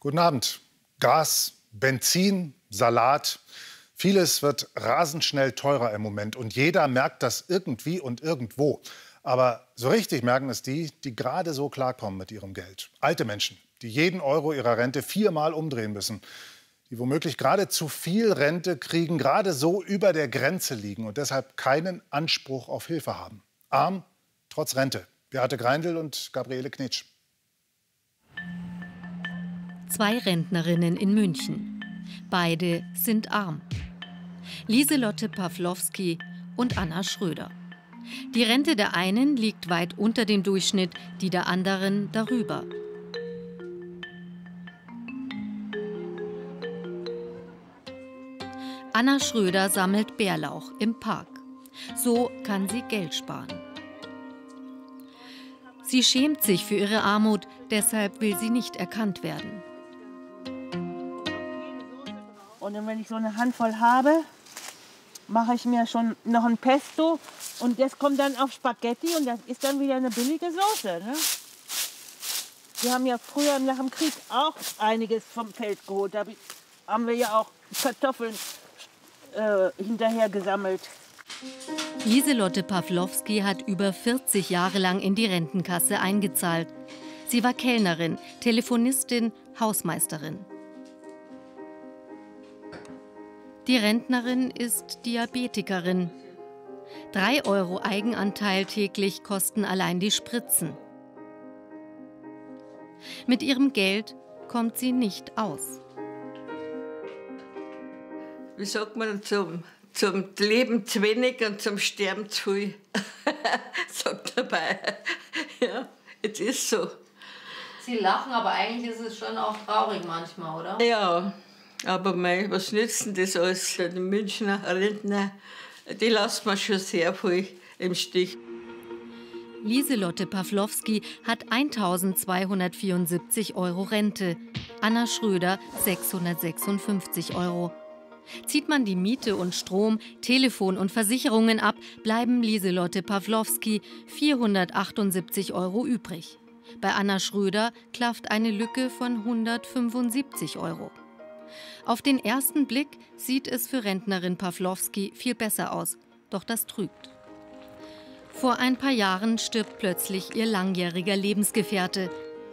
Guten Abend. Gas, Benzin, Salat. Vieles wird rasend schnell teurer im Moment und jeder merkt das irgendwie und irgendwo. Aber so richtig merken es die, die gerade so klarkommen mit ihrem Geld. Alte Menschen, die jeden Euro ihrer Rente viermal umdrehen müssen, die womöglich gerade zu viel Rente kriegen, gerade so über der Grenze liegen und deshalb keinen Anspruch auf Hilfe haben. Arm trotz Rente. Beate Greindl und Gabriele Knitsch. Zwei Rentnerinnen in München. Beide sind arm. Lieselotte Pawlowski und Anna Schröder. Die Rente der einen liegt weit unter dem Durchschnitt, die der anderen darüber. Anna Schröder sammelt Bärlauch im Park. So kann sie Geld sparen. Sie schämt sich für ihre Armut, deshalb will sie nicht erkannt werden. Und wenn ich so eine Handvoll habe, mache ich mir schon noch ein Pesto und das kommt dann auf Spaghetti und das ist dann wieder eine billige Soße. Ne? Wir haben ja früher nach dem Krieg auch einiges vom Feld geholt. Da haben wir ja auch Kartoffeln äh, hinterher gesammelt. Lieselotte Pawlowski hat über 40 Jahre lang in die Rentenkasse eingezahlt. Sie war Kellnerin, Telefonistin, Hausmeisterin. Die Rentnerin ist Diabetikerin. Drei Euro Eigenanteil täglich kosten allein die Spritzen. Mit ihrem Geld kommt sie nicht aus. Wie sagt man zum, zum Leben zu wenig und zum Sterben zu viel? sagt dabei. Ja, es ist so. Sie lachen, aber eigentlich ist es schon auch traurig manchmal, oder? Ja, aber mei, was nützt denn das alles? Die Münchner Rentner, die lassen wir schon sehr viel im Stich. Lieselotte Pawlowski hat 1274 Euro Rente, Anna Schröder 656 Euro. Zieht man die Miete und Strom, Telefon und Versicherungen ab, bleiben Lieselotte Pawlowski 478 Euro übrig. Bei Anna Schröder klafft eine Lücke von 175 Euro. Auf den ersten Blick sieht es für Rentnerin Pawlowski viel besser aus, doch das trügt. Vor ein paar Jahren stirbt plötzlich ihr langjähriger Lebensgefährte.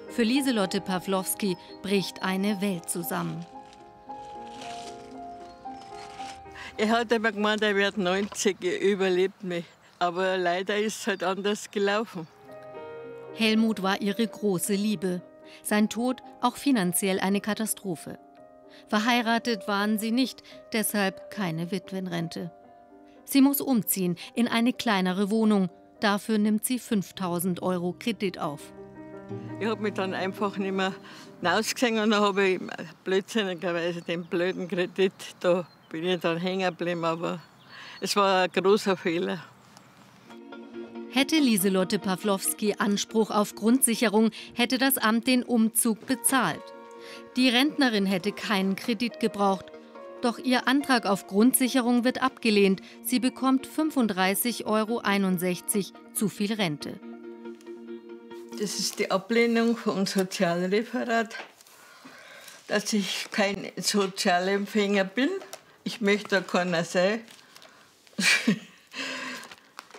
Für Lieselotte Pawlowski bricht eine Welt zusammen. Er hat immer gemeint, er wird 90, er überlebt mich. Aber leider ist es halt anders gelaufen. Helmut war ihre große Liebe. Sein Tod auch finanziell eine Katastrophe. Verheiratet waren sie nicht, deshalb keine Witwenrente. Sie muss umziehen in eine kleinere Wohnung. Dafür nimmt sie 5000 Euro Kredit auf. Ich habe mich dann einfach nicht mehr ausgesehen und dann habe ich blödsinnigerweise den blöden Kredit, da bin ich dann hängen geblieben, aber es war ein großer Fehler. Hätte Lieselotte Pawlowski Anspruch auf Grundsicherung, hätte das Amt den Umzug bezahlt. Die Rentnerin hätte keinen Kredit gebraucht. Doch ihr Antrag auf Grundsicherung wird abgelehnt. Sie bekommt 35,61 Euro zu viel Rente. Das ist die Ablehnung vom Sozialreferat, dass ich kein Sozialempfänger bin. Ich möchte keiner sein.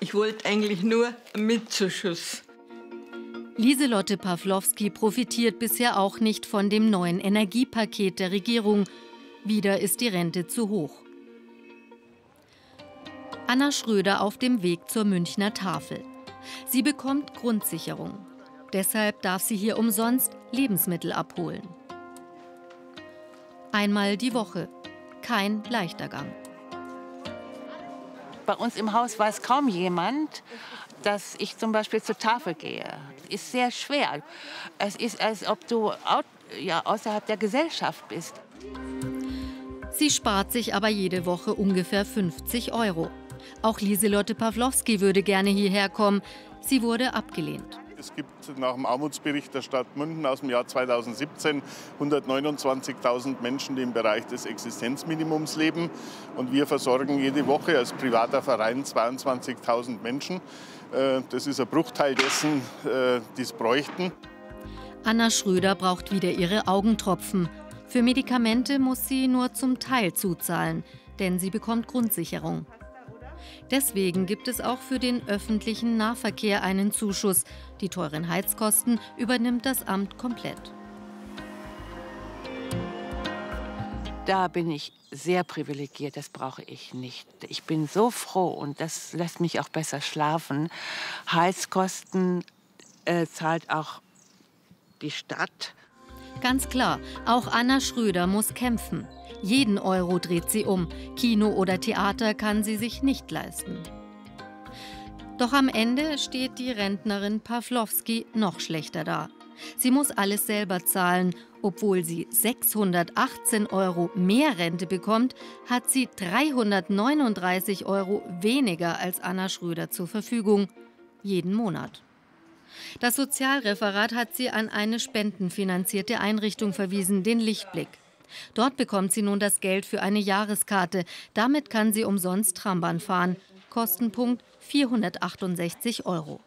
ich wollte eigentlich nur einen Mitzuschuss. Lieselotte Pawlowski profitiert bisher auch nicht von dem neuen Energiepaket der Regierung. Wieder ist die Rente zu hoch. Anna Schröder auf dem Weg zur Münchner Tafel. Sie bekommt Grundsicherung. Deshalb darf sie hier umsonst Lebensmittel abholen. Einmal die Woche. Kein leichter Gang. Bei uns im Haus weiß kaum jemand, dass ich zum Beispiel zur Tafel gehe. Ist sehr schwer. Es ist, als ob du ja, außerhalb der Gesellschaft bist. Sie spart sich aber jede Woche ungefähr 50 Euro. Auch Lieselotte Pawlowski würde gerne hierher kommen. Sie wurde abgelehnt. Es gibt nach dem Armutsbericht der Stadt München aus dem Jahr 2017 129.000 Menschen, die im Bereich des Existenzminimums leben. Und wir versorgen jede Woche als privater Verein 22.000 Menschen. Äh, das ist ein Bruchteil dessen, äh, die es bräuchten. Anna Schröder braucht wieder ihre Augentropfen. Für Medikamente muss sie nur zum Teil zuzahlen, denn sie bekommt Grundsicherung. Deswegen gibt es auch für den öffentlichen Nahverkehr einen Zuschuss. Die teuren Heizkosten übernimmt das Amt komplett. Da bin ich sehr privilegiert, das brauche ich nicht. Ich bin so froh und das lässt mich auch besser schlafen. Heizkosten äh, zahlt auch die Stadt. Ganz klar, auch Anna Schröder muss kämpfen. Jeden Euro dreht sie um. Kino oder Theater kann sie sich nicht leisten. Doch am Ende steht die Rentnerin Pawlowski noch schlechter da. Sie muss alles selber zahlen. Obwohl sie 618 Euro mehr Rente bekommt, hat sie 339 Euro weniger als Anna Schröder zur Verfügung. Jeden Monat. Das Sozialreferat hat sie an eine spendenfinanzierte Einrichtung verwiesen, den Lichtblick. Dort bekommt sie nun das Geld für eine Jahreskarte. Damit kann sie umsonst Trambahn fahren. Kostenpunkt 468 Euro.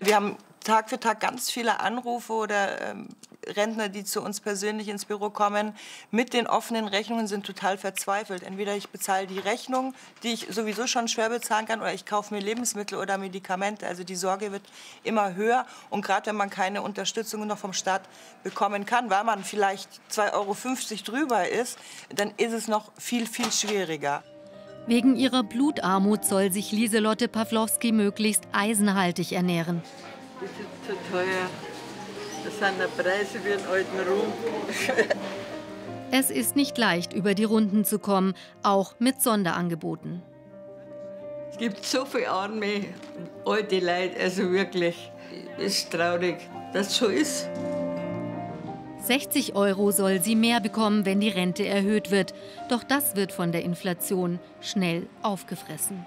Wir haben Tag für Tag ganz viele Anrufe oder ähm, Rentner, die zu uns persönlich ins Büro kommen, mit den offenen Rechnungen sind total verzweifelt. Entweder ich bezahle die Rechnung, die ich sowieso schon schwer bezahlen kann, oder ich kaufe mir Lebensmittel oder Medikamente. Also die Sorge wird immer höher. Und gerade wenn man keine Unterstützung noch vom Staat bekommen kann, weil man vielleicht 2,50 Euro drüber ist, dann ist es noch viel, viel schwieriger. Wegen ihrer Blutarmut soll sich Lieselotte Pawlowski möglichst eisenhaltig ernähren. Das ist zu teuer. Das sind die Preise wie in alten Rum. es ist nicht leicht, über die Runden zu kommen, auch mit Sonderangeboten. Es gibt so viele arme, alte Leute, also wirklich, es ist traurig, dass es so ist. 60 Euro soll sie mehr bekommen, wenn die Rente erhöht wird. Doch das wird von der Inflation schnell aufgefressen.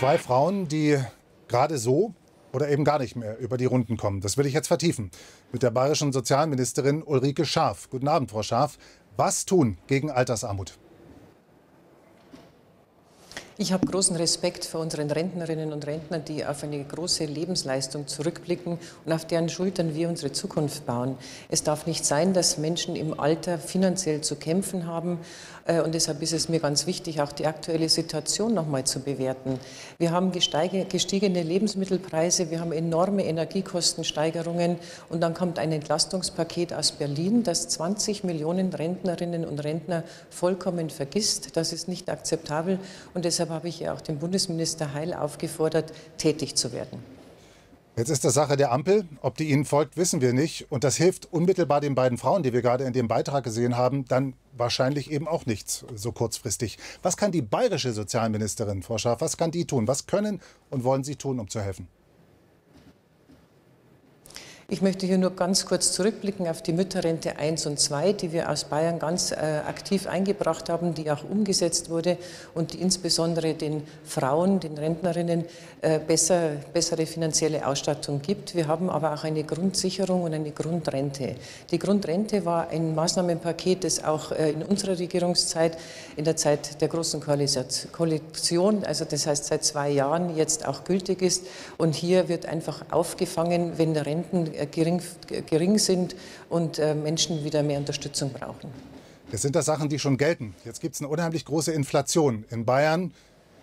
Zwei Frauen, die gerade so oder eben gar nicht mehr über die Runden kommen. Das will ich jetzt vertiefen mit der bayerischen Sozialministerin Ulrike Scharf. Guten Abend, Frau Scharf. Was tun gegen Altersarmut? Ich habe großen Respekt vor unseren Rentnerinnen und Rentnern, die auf eine große Lebensleistung zurückblicken und auf deren Schultern wir unsere Zukunft bauen. Es darf nicht sein, dass Menschen im Alter finanziell zu kämpfen haben. Äh, und deshalb ist es mir ganz wichtig, auch die aktuelle Situation noch mal zu bewerten. Wir haben gestiegene Lebensmittelpreise, wir haben enorme Energiekostensteigerungen und dann kommt ein Entlastungspaket aus Berlin, das 20 Millionen Rentnerinnen und Rentner vollkommen vergisst. Das ist nicht akzeptabel und deshalb Deshalb habe ich ja auch den Bundesminister Heil aufgefordert, tätig zu werden. Jetzt ist das Sache der Ampel. Ob die Ihnen folgt, wissen wir nicht. Und das hilft unmittelbar den beiden Frauen, die wir gerade in dem Beitrag gesehen haben, dann wahrscheinlich eben auch nichts so kurzfristig. Was kann die bayerische Sozialministerin, Frau Schaaf, was kann die tun? Was können und wollen Sie tun, um zu helfen? Ich möchte hier nur ganz kurz zurückblicken auf die Mütterrente 1 und 2, die wir aus Bayern ganz äh, aktiv eingebracht haben, die auch umgesetzt wurde und die insbesondere den Frauen, den Rentnerinnen äh, besser, bessere finanzielle Ausstattung gibt. Wir haben aber auch eine Grundsicherung und eine Grundrente. Die Grundrente war ein Maßnahmenpaket, das auch äh, in unserer Regierungszeit, in der Zeit der großen Koalition, also das heißt seit zwei Jahren jetzt auch gültig ist. Und hier wird einfach aufgefangen, wenn Renten äh, gering, gering sind und äh, Menschen wieder mehr Unterstützung brauchen. Das sind das Sachen, die schon gelten. Jetzt gibt es eine unheimlich große Inflation. In Bayern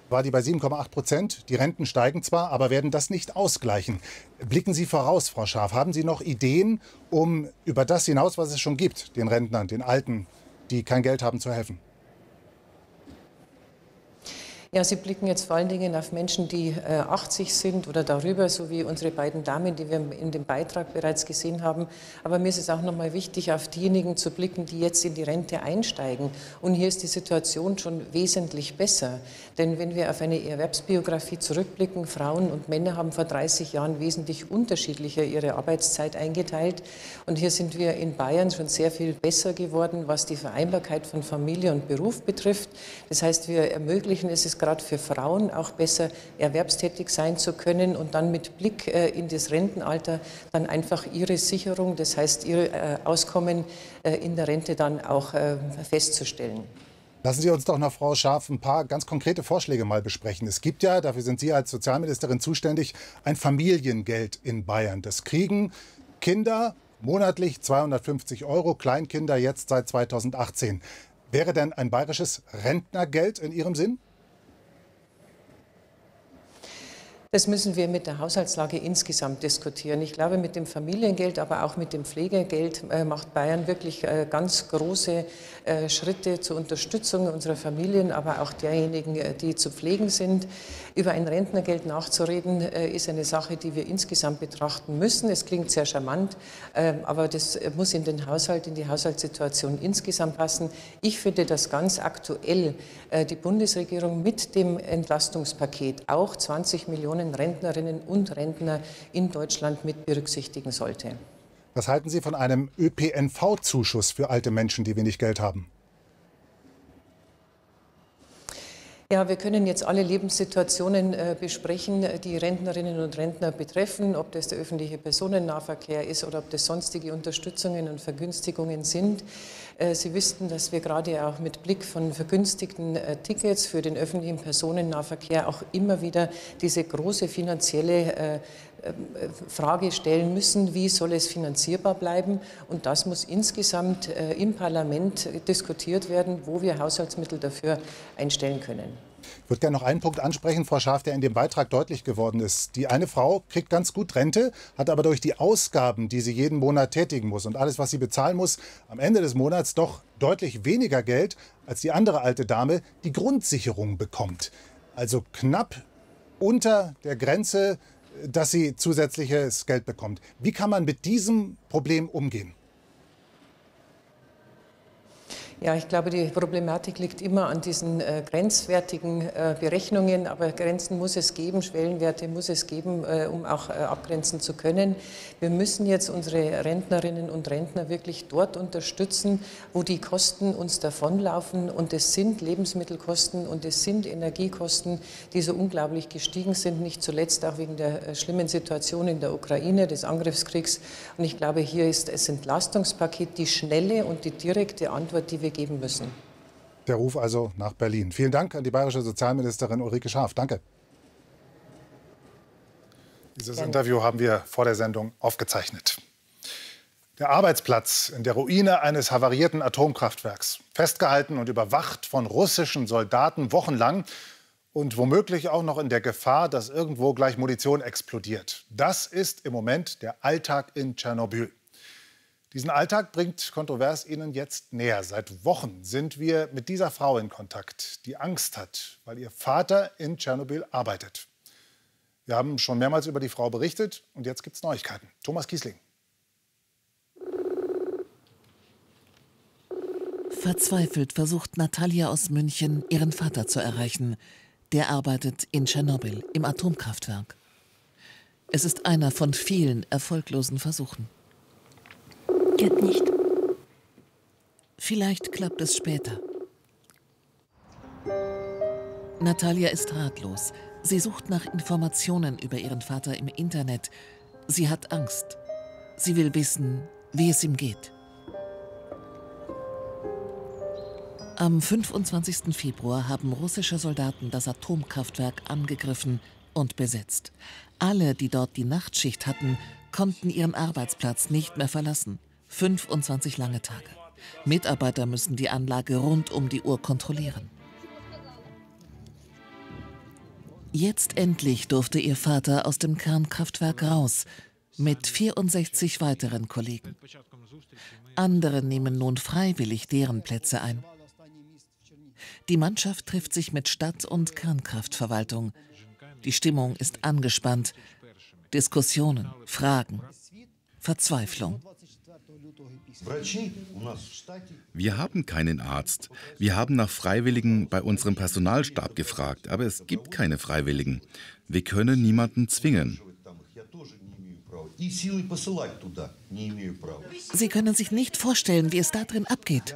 war die bei 7,8 Prozent. Die Renten steigen zwar, aber werden das nicht ausgleichen. Blicken Sie voraus, Frau Schaaf. Haben Sie noch Ideen, um über das hinaus, was es schon gibt, den Rentnern, den Alten, die kein Geld haben, zu helfen? Ja, Sie blicken jetzt vor allen Dingen auf Menschen, die äh, 80 sind oder darüber, so wie unsere beiden Damen, die wir in dem Beitrag bereits gesehen haben. Aber mir ist es auch noch mal wichtig, auf diejenigen zu blicken, die jetzt in die Rente einsteigen. Und hier ist die Situation schon wesentlich besser. Denn wenn wir auf eine Erwerbsbiografie zurückblicken, Frauen und Männer haben vor 30 Jahren wesentlich unterschiedlicher ihre Arbeitszeit eingeteilt. Und hier sind wir in Bayern schon sehr viel besser geworden, was die Vereinbarkeit von Familie und Beruf betrifft. Das heißt, wir ermöglichen es, es gerade für Frauen auch besser erwerbstätig sein zu können und dann mit Blick äh, in das Rentenalter dann einfach ihre Sicherung, das heißt ihr äh, Auskommen äh, in der Rente dann auch festzustellen. Lassen Sie uns doch noch, Frau Scharf, ein paar ganz konkrete Vorschläge mal besprechen. Es gibt ja, dafür sind Sie als Sozialministerin zuständig, ein Familiengeld in Bayern. Das kriegen Kinder monatlich 250 Euro, Kleinkinder jetzt seit 2018. Wäre denn ein bayerisches Rentnergeld in Ihrem Sinn? Das müssen wir mit der Haushaltslage insgesamt diskutieren. Ich glaube, mit dem Familiengeld, aber auch mit dem Pflegegeld äh, macht Bayern wirklich äh, ganz große äh, Schritte zur Unterstützung unserer Familien, aber auch derjenigen, die zu pflegen sind. Über ein Rentnergeld nachzureden, ist eine Sache, die wir insgesamt betrachten müssen. Es klingt sehr charmant, ähm, aber das muss in den Haushalt, in die Haushaltssituation insgesamt passen. Ich finde das ganz aktuell, die Bundesregierung mit dem Entlastungspaket auch 20 Millionen Millionen Rentnerinnen und Rentner in Deutschland mit berücksichtigen sollte. Was halten Sie von einem ÖPNV-Zuschuss für alte Menschen, die wenig Geld haben? Ja, wir können jetzt alle Lebenssituationen äh, besprechen, die Rentnerinnen und Rentner betreffen, ob das der öffentliche Personennahverkehr ist oder ob das sonstige Unterstützungen und Vergünstigungen sind. Äh, Sie wissen, dass wir gerade auch mit Blick von vergünstigten äh, Tickets für den öffentlichen Personennahverkehr auch immer wieder diese große finanzielle äh, Frage stellen müssen, wie soll es finanzierbar bleiben. Und das muss insgesamt im Parlament diskutiert werden, wo wir Haushaltsmittel dafür einstellen können. Ich würde gerne noch einen Punkt ansprechen, Frau Schaaf, der in dem Beitrag deutlich geworden ist. Die eine Frau kriegt ganz gut Rente, hat aber durch die Ausgaben, die sie jeden Monat tätigen muss und alles, was sie bezahlen muss, am Ende des Monats doch deutlich weniger Geld als die andere alte Dame, die Grundsicherung bekommt. Also knapp unter der Grenze, dass sie zusätzliches Geld bekommt. Wie kann man mit diesem Problem umgehen? Ja, ich glaube, die Problematik liegt immer an diesen äh, grenzwertigen äh, Berechnungen, aber Grenzen muss es geben, Schwellenwerte muss es geben, äh, um auch äh, abgrenzen zu können. Wir müssen jetzt unsere Rentnerinnen und Rentner wirklich dort unterstützen, wo die Kosten uns davonlaufen und es sind Lebensmittelkosten und es sind Energiekosten, die so unglaublich gestiegen sind, nicht zuletzt auch wegen der äh, schlimmen Situation in der Ukraine, des Angriffskriegs. Und ich glaube, hier ist das Entlastungspaket die schnelle und die direkte Antwort, die wir wir geben müssen. Der Ruf also nach Berlin. Vielen Dank an die bayerische Sozialministerin Ulrike Schaaf. Danke. Dieses Gerne. Interview haben wir vor der Sendung aufgezeichnet. Der Arbeitsplatz in der Ruine eines havarierten Atomkraftwerks, festgehalten und überwacht von russischen Soldaten wochenlang und womöglich auch noch in der Gefahr, dass irgendwo gleich Munition explodiert. Das ist im Moment der Alltag in Tschernobyl. Diesen Alltag bringt Kontrovers Ihnen jetzt näher. Seit Wochen sind wir mit dieser Frau in Kontakt, die Angst hat, weil ihr Vater in Tschernobyl arbeitet. Wir haben schon mehrmals über die Frau berichtet und jetzt gibt es Neuigkeiten. Thomas Kiesling. Verzweifelt versucht Natalia aus München, ihren Vater zu erreichen. Der arbeitet in Tschernobyl im Atomkraftwerk. Es ist einer von vielen erfolglosen Versuchen. Geht nicht. Vielleicht klappt es später. Natalia ist ratlos. Sie sucht nach Informationen über ihren Vater im Internet. Sie hat Angst. Sie will wissen, wie es ihm geht. Am 25. Februar haben russische Soldaten das Atomkraftwerk angegriffen und besetzt. Alle, die dort die Nachtschicht hatten, konnten ihren Arbeitsplatz nicht mehr verlassen. 25 lange Tage. Mitarbeiter müssen die Anlage rund um die Uhr kontrollieren. Jetzt endlich durfte ihr Vater aus dem Kernkraftwerk raus, mit 64 weiteren Kollegen. Andere nehmen nun freiwillig deren Plätze ein. Die Mannschaft trifft sich mit Stadt- und Kernkraftverwaltung. Die Stimmung ist angespannt. Diskussionen, Fragen, Verzweiflung. Wir haben keinen Arzt. Wir haben nach Freiwilligen bei unserem Personalstab gefragt, aber es gibt keine Freiwilligen. Wir können niemanden zwingen. Sie können sich nicht vorstellen, wie es da drin abgeht.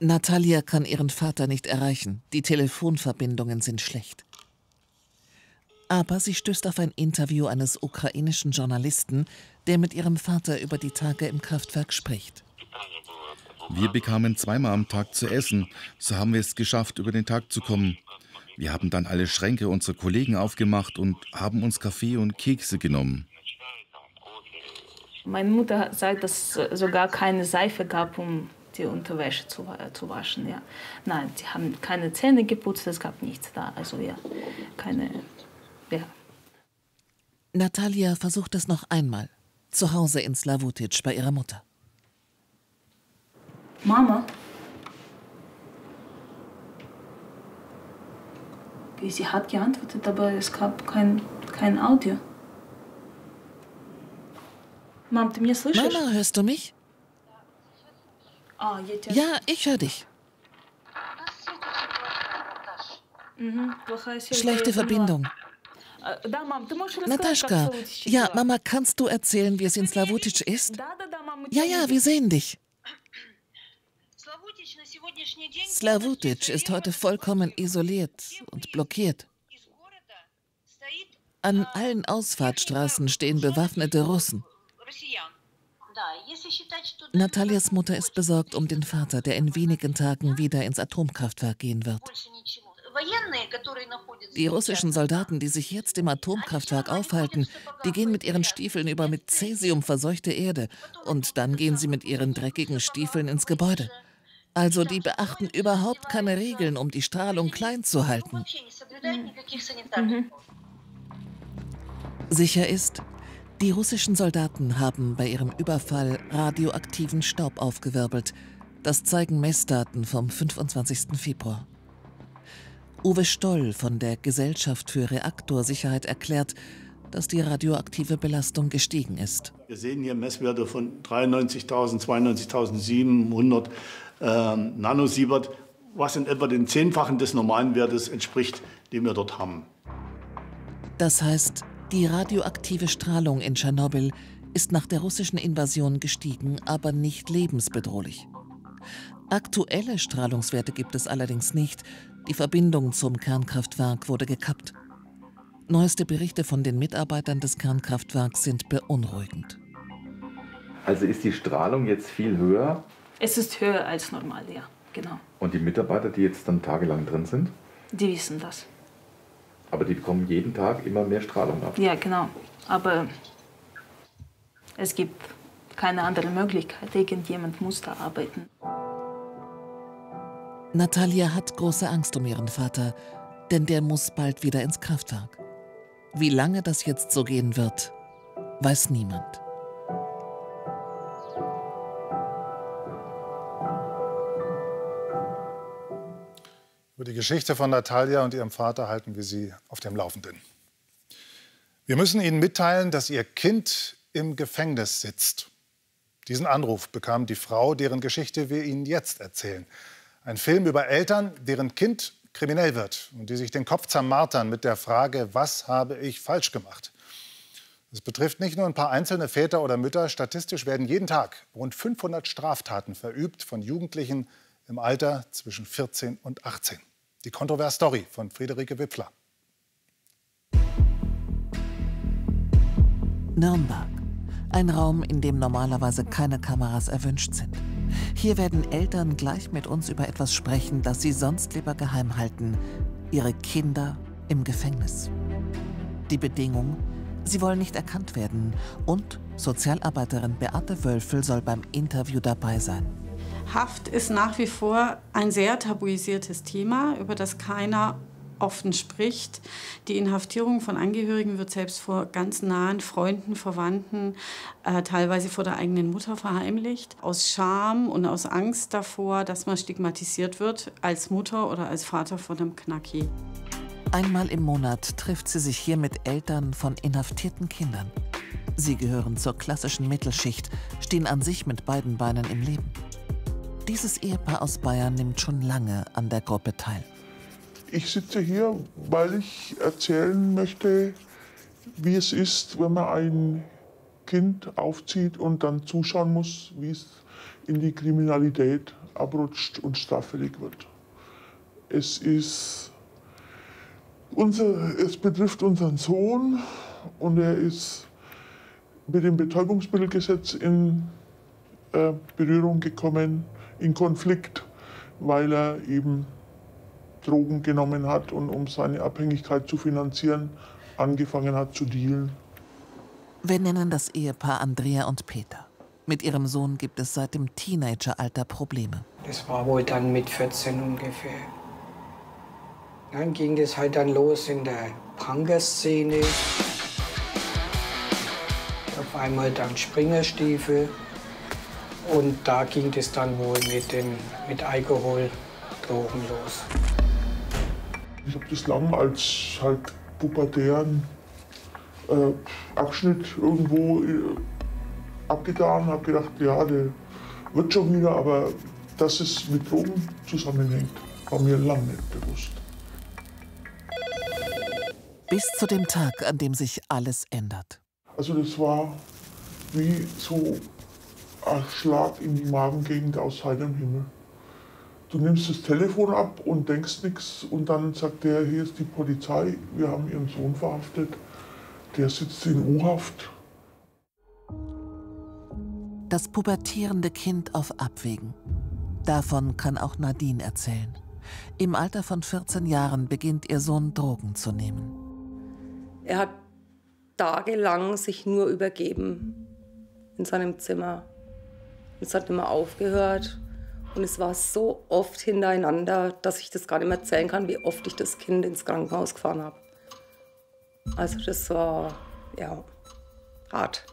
Natalia kann ihren Vater nicht erreichen. Die Telefonverbindungen sind schlecht. Aber sie stößt auf ein Interview eines ukrainischen Journalisten, der mit ihrem Vater über die Tage im Kraftwerk spricht. Wir bekamen zweimal am Tag zu essen. So haben wir es geschafft, über den Tag zu kommen. Wir haben dann alle Schränke unserer Kollegen aufgemacht und haben uns Kaffee und Kekse genommen. Meine Mutter sagt, dass es sogar keine Seife gab, um die Unterwäsche zu, äh, zu waschen. Ja. Nein, sie haben keine Zähne geputzt, es gab nichts da. Also ja, keine. Ja. Natalia versucht es noch einmal. Zu Hause in Slavutic bei ihrer Mutter. Mama. Sie hat geantwortet, aber es gab kein, kein Audio. Mama, hörst du mich? Ah, ja, ich höre dich. Mhm, Schlechte Verbindung. Natascha, ja, Mama, kannst du erzählen, wie es in Slavutic ist? Ja, ja, wir sehen dich. Slavutic ist heute vollkommen isoliert und blockiert. An allen Ausfahrtsstraßen stehen bewaffnete Russen. Nataljas Mutter ist besorgt um den Vater, der in wenigen Tagen wieder ins Atomkraftwerk gehen wird. Die russischen Soldaten, die sich jetzt im Atomkraftwerk aufhalten, die gehen mit ihren Stiefeln über mit Cäsium verseuchte Erde und dann gehen sie mit ihren dreckigen Stiefeln ins Gebäude. Also die beachten überhaupt keine Regeln, um die Strahlung klein zu halten. Sicher ist, die russischen Soldaten haben bei ihrem Überfall radioaktiven Staub aufgewirbelt. Das zeigen Messdaten vom 25. Februar. Uwe Stoll von der Gesellschaft für Reaktorsicherheit erklärt, dass die radioaktive Belastung gestiegen ist. Wir sehen hier Messwerte von 93.000, 92.700 ähm, Nanosievert, was in etwa den Zehnfachen des normalen Wertes entspricht, den wir dort haben. Das heißt, die radioaktive Strahlung in Tschernobyl ist nach der russischen Invasion gestiegen, aber nicht lebensbedrohlich. Aktuelle Strahlungswerte gibt es allerdings nicht. Die Verbindung zum Kernkraftwerk wurde gekappt. Neueste Berichte von den Mitarbeitern des Kernkraftwerks sind beunruhigend. Also ist die Strahlung jetzt viel höher Es ist höher als normal, ja, genau. und die Mitarbeiter, die jetzt dann tagelang drin sind, Die wissen das. aber die bekommen jeden Tag immer mehr Strahlung ab. Ja, genau. Aber es gibt keine andere Möglichkeit. Irgendjemand muss da arbeiten. Natalia hat große Angst um ihren Vater, denn der muss bald wieder ins Kraftwerk. Wie lange das jetzt so gehen wird, weiß niemand. Über die Geschichte von Natalia und ihrem Vater halten wir Sie auf dem Laufenden. Wir müssen Ihnen mitteilen, dass Ihr Kind im Gefängnis sitzt. Diesen Anruf bekam die Frau, deren Geschichte wir Ihnen jetzt erzählen. Ein Film über Eltern, deren Kind kriminell wird und die sich den Kopf zermartern mit der Frage, was habe ich falsch gemacht? Es betrifft nicht nur ein paar einzelne Väter oder Mütter. Statistisch werden jeden Tag rund 500 Straftaten verübt von Jugendlichen im Alter zwischen 14 und 18. Die Kontrovers-Story von Friederike Wipfler. Nürnberg. Ein Raum, in dem normalerweise keine Kameras erwünscht sind. Hier werden Eltern gleich mit uns über etwas sprechen, das sie sonst lieber geheim halten. Ihre Kinder im Gefängnis. Die Bedingung, sie wollen nicht erkannt werden. Und Sozialarbeiterin Beate Wölfel soll beim Interview dabei sein. Haft ist nach wie vor ein sehr tabuisiertes Thema, über das keiner offen spricht. Die Inhaftierung von Angehörigen wird selbst vor ganz nahen Freunden, Verwandten, äh, teilweise vor der eigenen Mutter verheimlicht. Aus Scham und aus Angst davor, dass man stigmatisiert wird als Mutter oder als Vater von einem Knacki. Einmal im Monat trifft sie sich hier mit Eltern von inhaftierten Kindern. Sie gehören zur klassischen Mittelschicht, stehen an sich mit beiden Beinen im Leben. Dieses Ehepaar aus Bayern nimmt schon lange an der Gruppe teil. Ich sitze hier, weil ich erzählen möchte, wie es ist, wenn man ein Kind aufzieht und dann zuschauen muss, wie es in die Kriminalität abrutscht und straffällig wird. Es ist unser, es betrifft unseren Sohn und er ist mit dem Betäubungsmittelgesetz in äh, Berührung gekommen. in Konflikt, weil er eben Drogen genommen hat und um seine Abhängigkeit zu finanzieren, angefangen hat zu dealen. Wir nennen das Ehepaar Andrea und Peter. Mit ihrem Sohn gibt es seit dem Teenageralter Probleme. Das war wohl dann mit 14 ungefähr. Dann ging das halt dann los in der Punkerszene. Auf einmal dann Springerstiefel. Und da ging es dann wohl mit, dem, mit Alkohol, Drogen los. Ich habe das lange als halt pubertären äh, Abschnitt irgendwo äh, abgetan, habe gedacht, ja, der wird schon wieder, aber dass es mit Drogen zusammenhängt, war mir lange nicht bewusst. Bis zu dem Tag, an dem sich alles ändert. Also das war wie so ein Schlag in die Magengegend aus heiterem Himmel. Du nimmst das Telefon ab und denkst nichts und dann sagt der, hier ist die Polizei, wir haben ihren Sohn verhaftet, der sitzt in U-Haft. Das pubertierende Kind auf Abwägen. Davon kann auch Nadine erzählen. Im Alter von 14 Jahren beginnt ihr Sohn Drogen zu nehmen. Er hat tagelang sich nur übergeben in seinem Zimmer. Es hat immer aufgehört. Und es war so oft hintereinander, dass ich das gar nicht mehr erzählen kann, wie oft ich das Kind ins Krankenhaus gefahren habe. Also das war, ja, hart.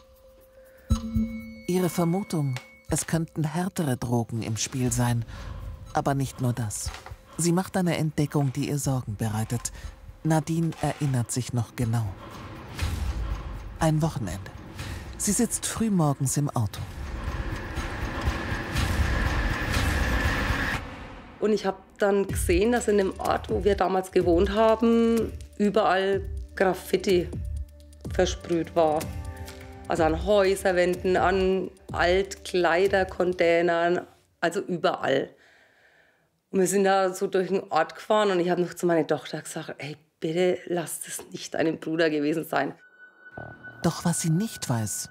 Ihre Vermutung, es könnten härtere Drogen im Spiel sein. Aber nicht nur das. Sie macht eine Entdeckung, die ihr Sorgen bereitet. Nadine erinnert sich noch genau. Ein Wochenende. Sie sitzt frühmorgens im Auto. Und ich habe dann gesehen, dass in dem Ort, wo wir damals gewohnt haben, überall Graffiti versprüht war. Also an Häuserwänden, an Altkleidercontainern, also überall. Und wir sind da so durch den Ort gefahren und ich habe noch zu meiner Tochter gesagt, ey, bitte lass es nicht deinem Bruder gewesen sein. Doch was sie nicht weiß,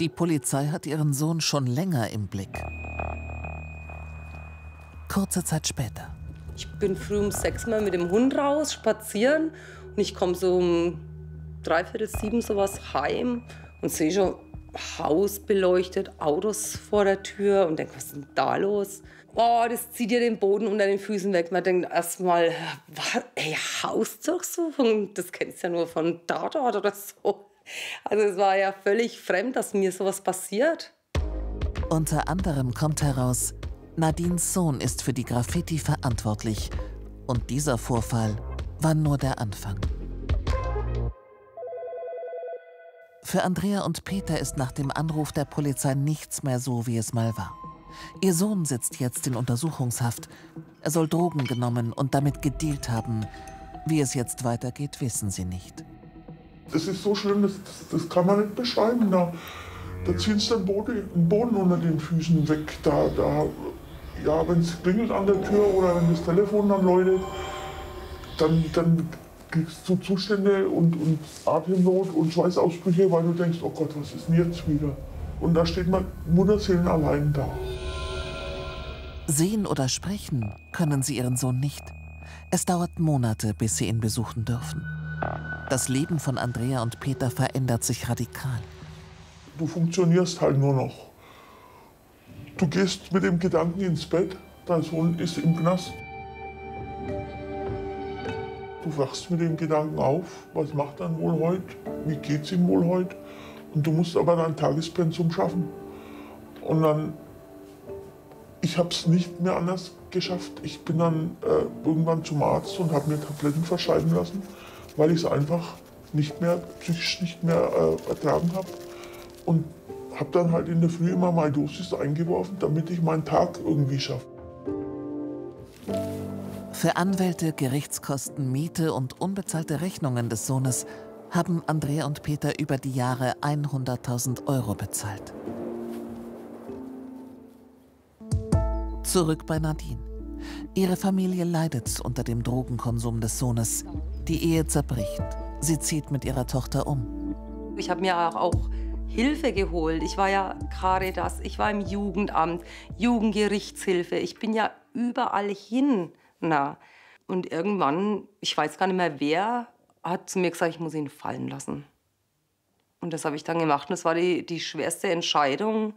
die Polizei hat ihren Sohn schon länger im Blick. Kurze Zeit später. Ich bin früh um sechs Mal mit dem Hund raus, spazieren. Und ich komme so um dreiviertel sieben sowas heim und sehe schon Haus beleuchtet, Autos vor der Tür und denke, was ist denn da los? Oh, das zieht dir den Boden unter den Füßen weg. Man denkt erstmal, ey, Hausdurchsuchung, das kennst du ja nur von Tatort oder so. Also es war ja völlig fremd, dass mir sowas passiert. Unter anderem kommt heraus, Nadines Sohn ist für die Graffiti verantwortlich. Und dieser Vorfall war nur der Anfang. Für Andrea und Peter ist nach dem Anruf der Polizei nichts mehr so, wie es mal war. Ihr Sohn sitzt jetzt in Untersuchungshaft. Er soll Drogen genommen und damit gedealt haben. Wie es jetzt weitergeht, wissen sie nicht. Das ist so schlimm, das, das kann man nicht beschreiben. Da, da ziehen sie den Boden, den Boden unter den Füßen weg. Da, da, ja, wenn es klingelt an der Tür oder wenn das Telefon dann läutet, dann, dann kriegst du Zustände und, und Atemnot und Schweißausbrüche, weil du denkst, oh Gott, was ist denn jetzt wieder? Und da steht man Mutterseelen allein da. Sehen oder sprechen können sie ihren Sohn nicht. Es dauert Monate, bis sie ihn besuchen dürfen. Das Leben von Andrea und Peter verändert sich radikal. Du funktionierst halt nur noch. Du gehst mit dem Gedanken ins Bett, dein Sohn ist im Knast. Du wachst mit dem Gedanken auf, was macht er wohl heute, wie geht's ihm wohl heute. Und du musst aber dein Tagespensum schaffen. Und dann, ich habe es nicht mehr anders geschafft. Ich bin dann äh, irgendwann zum Arzt und habe mir Tabletten verschreiben lassen weil ich es einfach nicht mehr, psychisch nicht mehr äh, ertragen habe. Und habe dann halt in der Früh immer meine Dosis eingeworfen, damit ich meinen Tag irgendwie schaffe. Für Anwälte, Gerichtskosten, Miete und unbezahlte Rechnungen des Sohnes haben Andrea und Peter über die Jahre 100.000 Euro bezahlt. Zurück bei Nadine. Ihre Familie leidet unter dem Drogenkonsum des Sohnes. Die Ehe zerbricht. Sie zieht mit ihrer Tochter um. Ich habe mir auch Hilfe geholt. Ich war ja Caritas, ich war im Jugendamt, Jugendgerichtshilfe. Ich bin ja überall hin. Na. Und irgendwann, ich weiß gar nicht mehr wer, hat zu mir gesagt, ich muss ihn fallen lassen. Und das habe ich dann gemacht. Und das war die, die schwerste Entscheidung.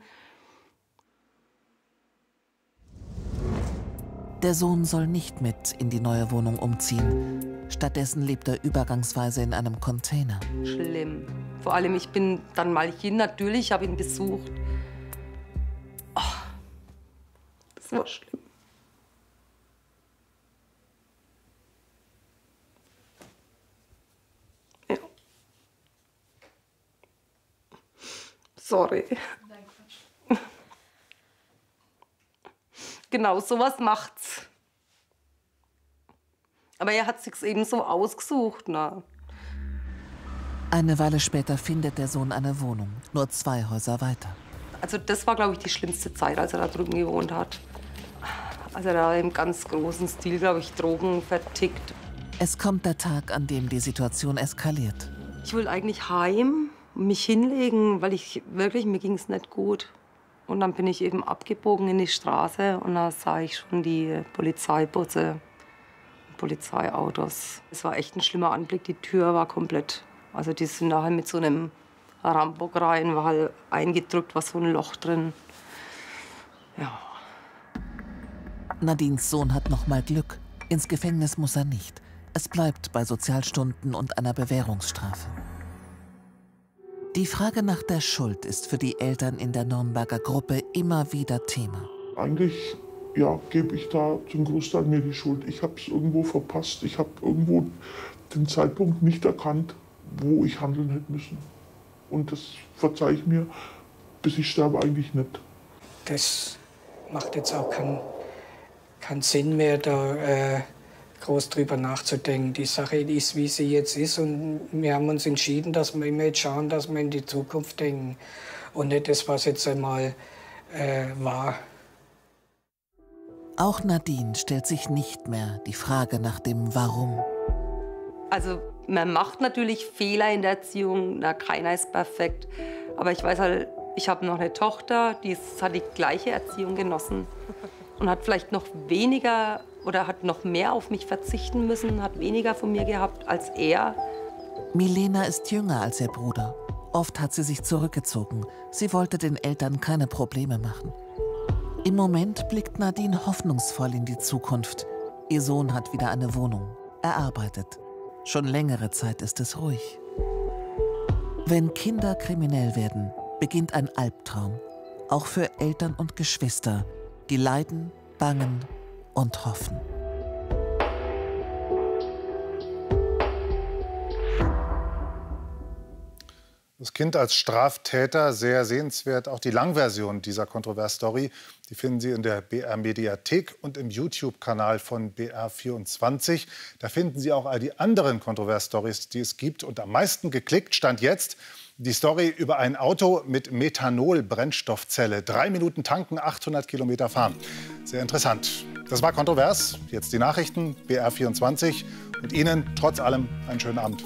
Der Sohn soll nicht mit in die neue Wohnung umziehen. Stattdessen lebt er übergangsweise in einem Container. Schlimm. Vor allem, ich bin dann mal hin, natürlich, habe ihn besucht. Oh, das war schlimm. Ja. Sorry. Genau, sowas macht's. Aber er hat sich's eben so ausgesucht, na. Eine Weile später findet der Sohn eine Wohnung, nur zwei Häuser weiter. Also das war, glaube ich, die schlimmste Zeit, als er da drüben gewohnt hat. Als er da im ganz großen Stil, glaube ich, Drogen vertickt. Es kommt der Tag, an dem die Situation eskaliert. Ich will eigentlich heim, mich hinlegen, weil ich wirklich, mir ging es nicht gut. Und dann bin ich eben abgebogen in die Straße und da sah ich schon die Polizeibusse, Polizeiautos. Es war echt ein schlimmer Anblick. Die Tür war komplett also die sind nachher mit so einem Rambock rein, war halt eingedrückt, war so ein Loch drin. Ja. Nadines Sohn hat noch mal Glück. Ins Gefängnis muss er nicht. Es bleibt bei Sozialstunden und einer Bewährungsstrafe. Die Frage nach der Schuld ist für die Eltern in der Nürnberger Gruppe immer wieder Thema. Eigentlich ja, gebe ich da zum Großteil mir die Schuld. Ich habe es irgendwo verpasst. Ich habe irgendwo den Zeitpunkt nicht erkannt, wo ich handeln hätte müssen. Und das verzeihe ich mir, bis ich sterbe, eigentlich nicht. Das macht jetzt auch keinen kein Sinn mehr, da äh, groß drüber nachzudenken. Die Sache ist, wie sie jetzt ist. Und wir haben uns entschieden, dass wir immer jetzt schauen, dass wir in die Zukunft denken. Und nicht das, was jetzt einmal äh, war. Auch Nadine stellt sich nicht mehr die Frage nach dem Warum. Also man macht natürlich Fehler in der Erziehung, na, keiner ist perfekt. Aber ich weiß halt, ich habe noch eine Tochter, die hat die gleiche Erziehung genossen und hat vielleicht noch weniger oder hat noch mehr auf mich verzichten müssen, hat weniger von mir gehabt als er. Milena ist jünger als ihr Bruder. Oft hat sie sich zurückgezogen. Sie wollte den Eltern keine Probleme machen. Im Moment blickt Nadine hoffnungsvoll in die Zukunft. Ihr Sohn hat wieder eine Wohnung. Er arbeitet. Schon längere Zeit ist es ruhig. Wenn Kinder kriminell werden, beginnt ein Albtraum. Auch für Eltern und Geschwister, die leiden, bangen und hoffen. Das Kind als Straftäter, sehr sehenswert. Auch die Langversion dieser Kontrovers-Story, die finden Sie in der BR-Mediathek und im YouTube-Kanal von BR24. Da finden Sie auch all die anderen Kontrovers-Stories, die es gibt. Und am meisten geklickt stand jetzt die Story über ein Auto mit Methanol-Brennstoffzelle. Drei Minuten tanken, 800 Kilometer fahren. Sehr interessant. Das war kontrovers. Jetzt die Nachrichten, BR24. Und Ihnen trotz allem einen schönen Abend.